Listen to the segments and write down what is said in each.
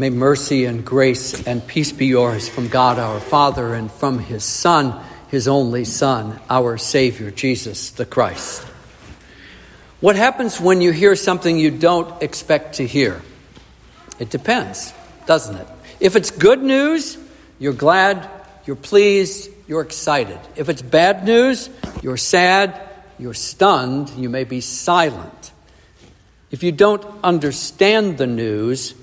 May mercy and grace and peace be yours from God our Father and from his Son, his only Son, our Savior, Jesus the Christ. What happens when you hear something you don't expect to hear? It depends, doesn't it? If it's good news, you're glad, you're pleased, you're excited. If it's bad news, you're sad, you're stunned, you may be silent. If you don't understand the news,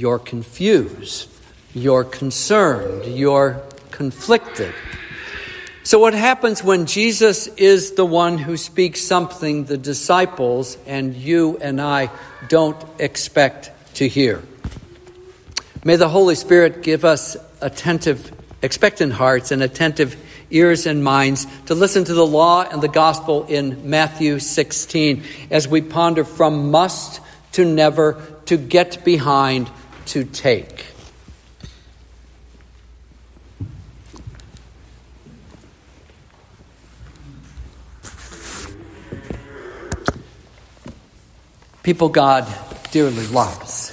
you're confused, you're concerned, you're conflicted. So, what happens when Jesus is the one who speaks something the disciples and you and I don't expect to hear? May the Holy Spirit give us attentive, expectant hearts and attentive ears and minds to listen to the law and the gospel in Matthew 16 as we ponder from must to never, to get behind, to take. People God dearly loves.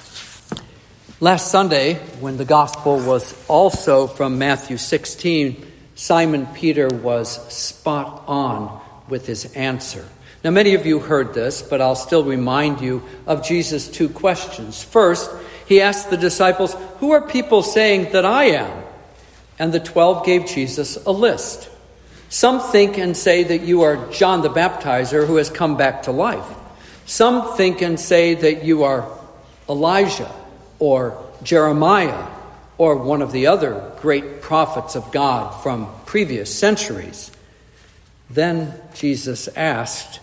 Last Sunday, when the gospel was also from Matthew 16, Simon Peter was spot on with his answer. Now, many of you heard this, but I'll still remind you of Jesus' two questions. First, he asked the disciples, Who are people saying that I am? And the twelve gave Jesus a list. Some think and say that you are John the Baptizer who has come back to life. Some think and say that you are Elijah or Jeremiah or one of the other great prophets of God from previous centuries. Then Jesus asked,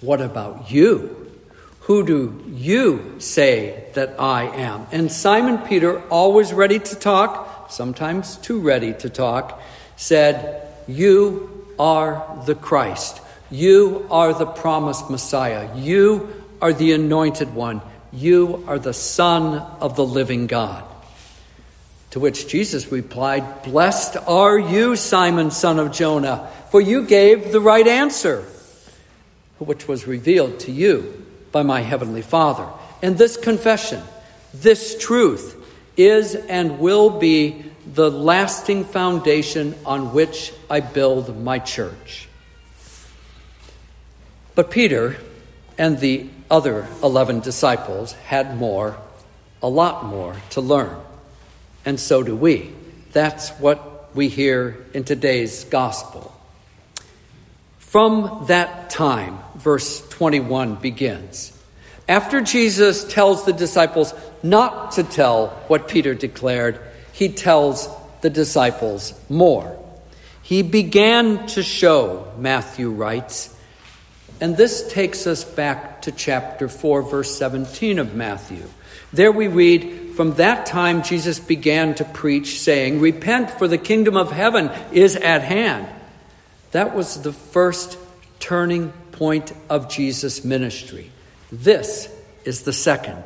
What about you? Who do you say that I am? And Simon Peter, always ready to talk, sometimes too ready to talk, said, You are the Christ. You are the promised Messiah. You are the anointed one. You are the Son of the living God. To which Jesus replied, Blessed are you, Simon, son of Jonah, for you gave the right answer, which was revealed to you by my heavenly Father. And this confession, this truth, is and will be the lasting foundation on which I build my church. But Peter and the other 11 disciples had more, a lot more to learn. And so do we. That's what we hear in today's gospel. From that time, verse 21 begins. After Jesus tells the disciples not to tell what Peter declared, he tells the disciples more. He began to show, Matthew writes, and this takes us back to chapter 4, verse 17 of Matthew. There we read, From that time Jesus began to preach, saying, Repent, for the kingdom of heaven is at hand. That was the first turning point of Jesus' ministry. This is the second.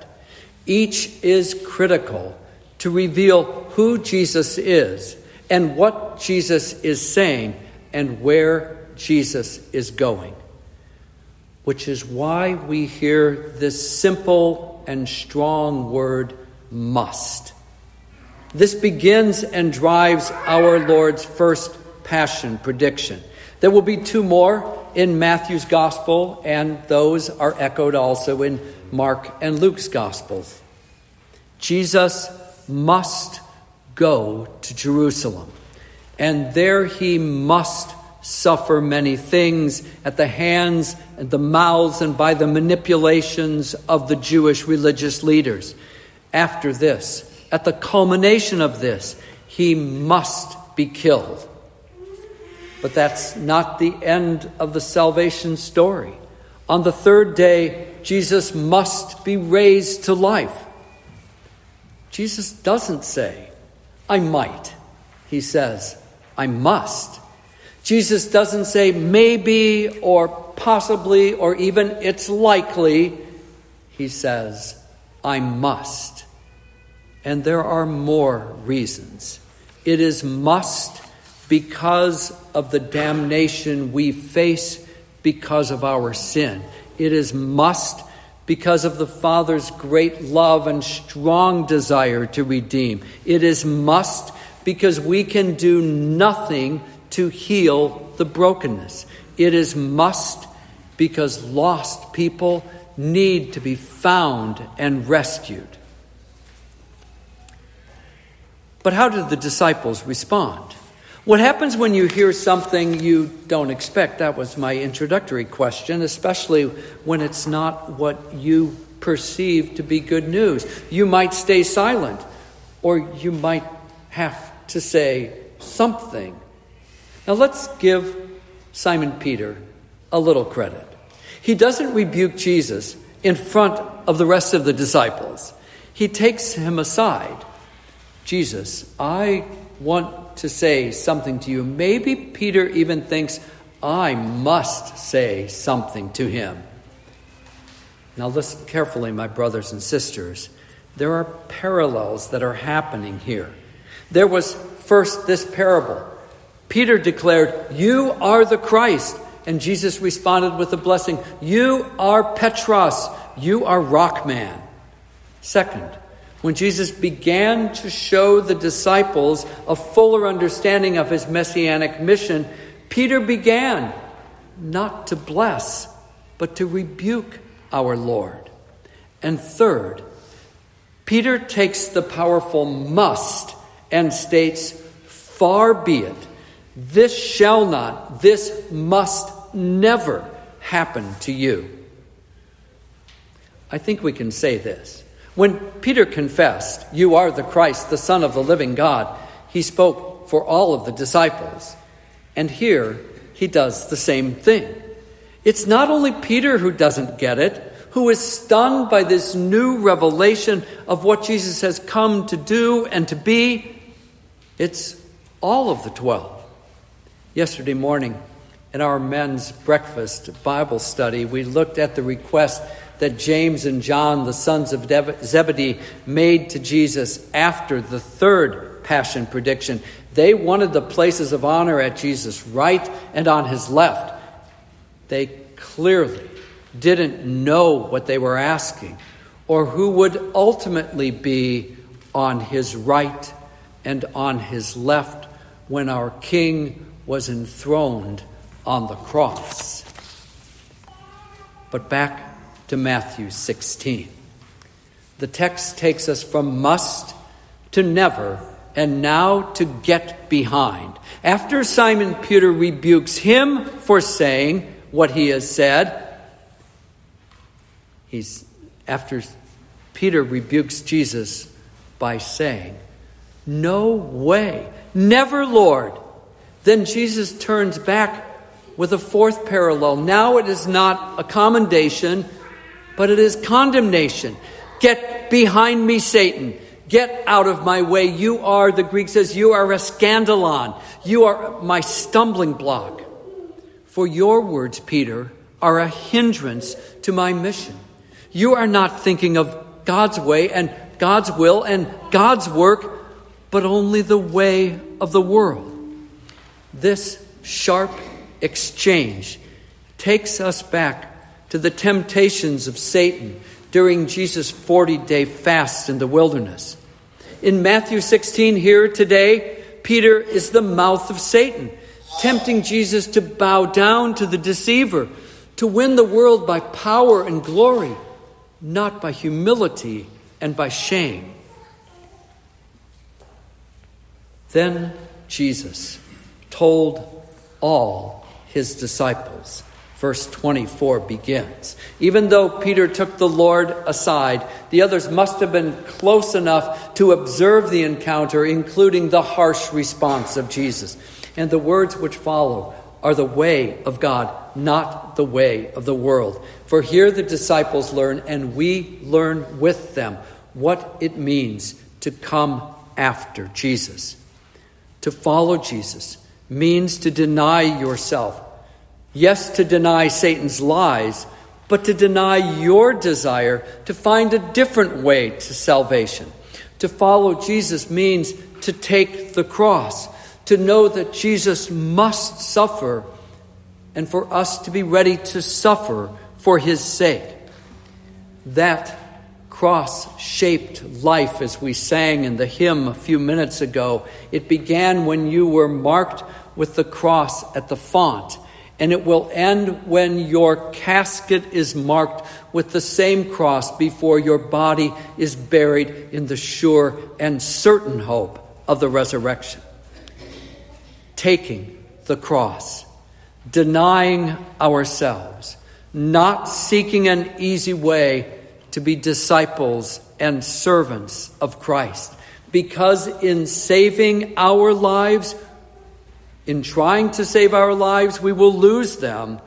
Each is critical to reveal who Jesus is and what Jesus is saying and where Jesus is going which is why we hear this simple and strong word must. This begins and drives our Lord's first passion prediction. There will be two more in Matthew's gospel, and those are echoed also in Mark and Luke's gospels. Jesus must go to Jerusalem, and there he must suffer many things at the hands and the mouths and by the manipulations of the Jewish religious leaders. After this, at the culmination of this, he must be killed. But that's not the end of the salvation story. On the third day, Jesus must be raised to life. Jesus doesn't say, I might. He says, I must. Jesus doesn't say maybe or possibly or even it's likely. He says, I must. And there are more reasons. It is must because of the damnation we face because of our sin. It is must because of the Father's great love and strong desire to redeem. It is must because we can do nothing to heal the brokenness. It is must because lost people need to be found and rescued. But how did the disciples respond? What happens when you hear something you don't expect? That was my introductory question, especially when it's not what you perceive to be good news. You might stay silent, or you might have to say something. Now let's give Simon Peter a little credit. He doesn't rebuke Jesus in front of the rest of the disciples, he takes him aside. Jesus, I want to say something to you. Maybe Peter even thinks, I must say something to him. Now, listen carefully, my brothers and sisters. There are parallels that are happening here. There was first this parable. Peter declared, You are the Christ. And Jesus responded with a blessing, You are Petros, you are rock man. Second, when Jesus began to show the disciples a fuller understanding of his messianic mission, Peter began not to bless, but to rebuke our Lord. And third, Peter takes the powerful must and states, Far be it, this shall not, this must never happen to you. I think we can say this. When Peter confessed, You are the Christ, the Son of the living God, he spoke for all of the disciples. And here he does the same thing. It's not only Peter who doesn't get it, who is stunned by this new revelation of what Jesus has come to do and to be, it's all of the twelve. Yesterday morning, in our men's breakfast Bible study, we looked at the request that James and John, the sons of Zebedee, made to Jesus after the third passion prediction. They wanted the places of honor at Jesus' right and on his left. They clearly didn't know what they were asking or who would ultimately be on his right and on his left when our King was enthroned on the cross. But back to Matthew 16. The text takes us from must to never and now to get behind. After Simon Peter rebukes him for saying what he has said, he's after Peter rebukes Jesus by saying, No way, never, Lord. Then Jesus turns back with a fourth parallel. Now it is not a commendation, but it is condemnation. Get behind me, Satan. Get out of my way. You are, the Greek says, you are a scandalon. You are my stumbling block. For your words, Peter, are a hindrance to my mission. You are not thinking of God's way and God's will and God's work, but only the way of the world. This sharp exchange takes us back to the temptations of Satan during Jesus' 40 day fast in the wilderness. In Matthew 16, here today, Peter is the mouth of Satan, tempting Jesus to bow down to the deceiver, to win the world by power and glory, not by humility and by shame. Then Jesus told all his disciples verse 24 begins. Even though Peter took the Lord aside, the others must have been close enough to observe the encounter, including the harsh response of Jesus. And the words which follow are the way of God, not the way of the world. For here the disciples learn, and we learn with them, what it means to come after Jesus. To follow Jesus means to deny yourself Yes, to deny Satan's lies, but to deny your desire to find a different way to salvation. To follow Jesus means to take the cross, to know that Jesus must suffer, and for us to be ready to suffer for his sake. that cross shaped life, as we sang in the hymn a few minutes ago. It began when you were marked with the cross at the font, and it will end when your casket is marked with the same cross before your body is buried in the sure and certain hope of the resurrection. Taking the cross, denying ourselves, not seeking an easy way to be disciples and servants of Christ. Because in saving our lives, in trying to save our lives, we will lose them.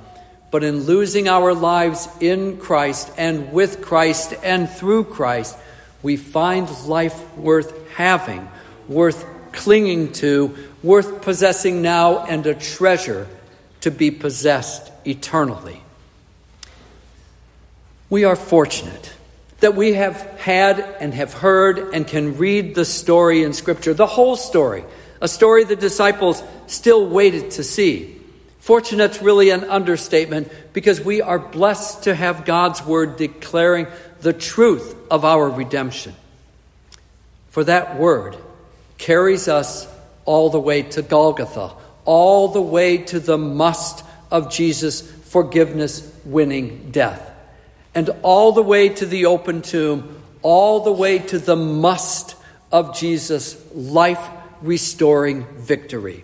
But in losing our lives in Christ and with Christ and through Christ, we find life worth having, worth clinging to, worth possessing now, and a treasure to be possessed eternally. We are fortunate that we have had and have heard and can read the story in Scripture, the whole story, a story the disciples still waited to see. Fortunate's really an understatement because we are blessed to have God's word declaring the truth of our redemption. For that word carries us all the way to Golgotha, all the way to the must of Jesus' forgiveness winning death and all the way to the open tomb, all the way to the must of Jesus' life restoring victory.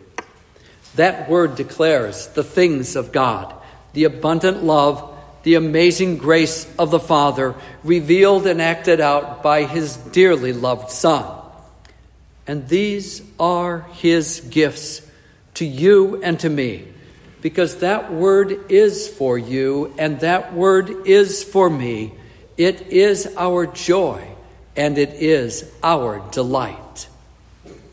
That word declares the things of God, the abundant love, the amazing grace of the Father, revealed and acted out by his dearly loved Son. And these are his gifts to you and to me because that word is for you and that word is for me. It is our joy and it is our delight.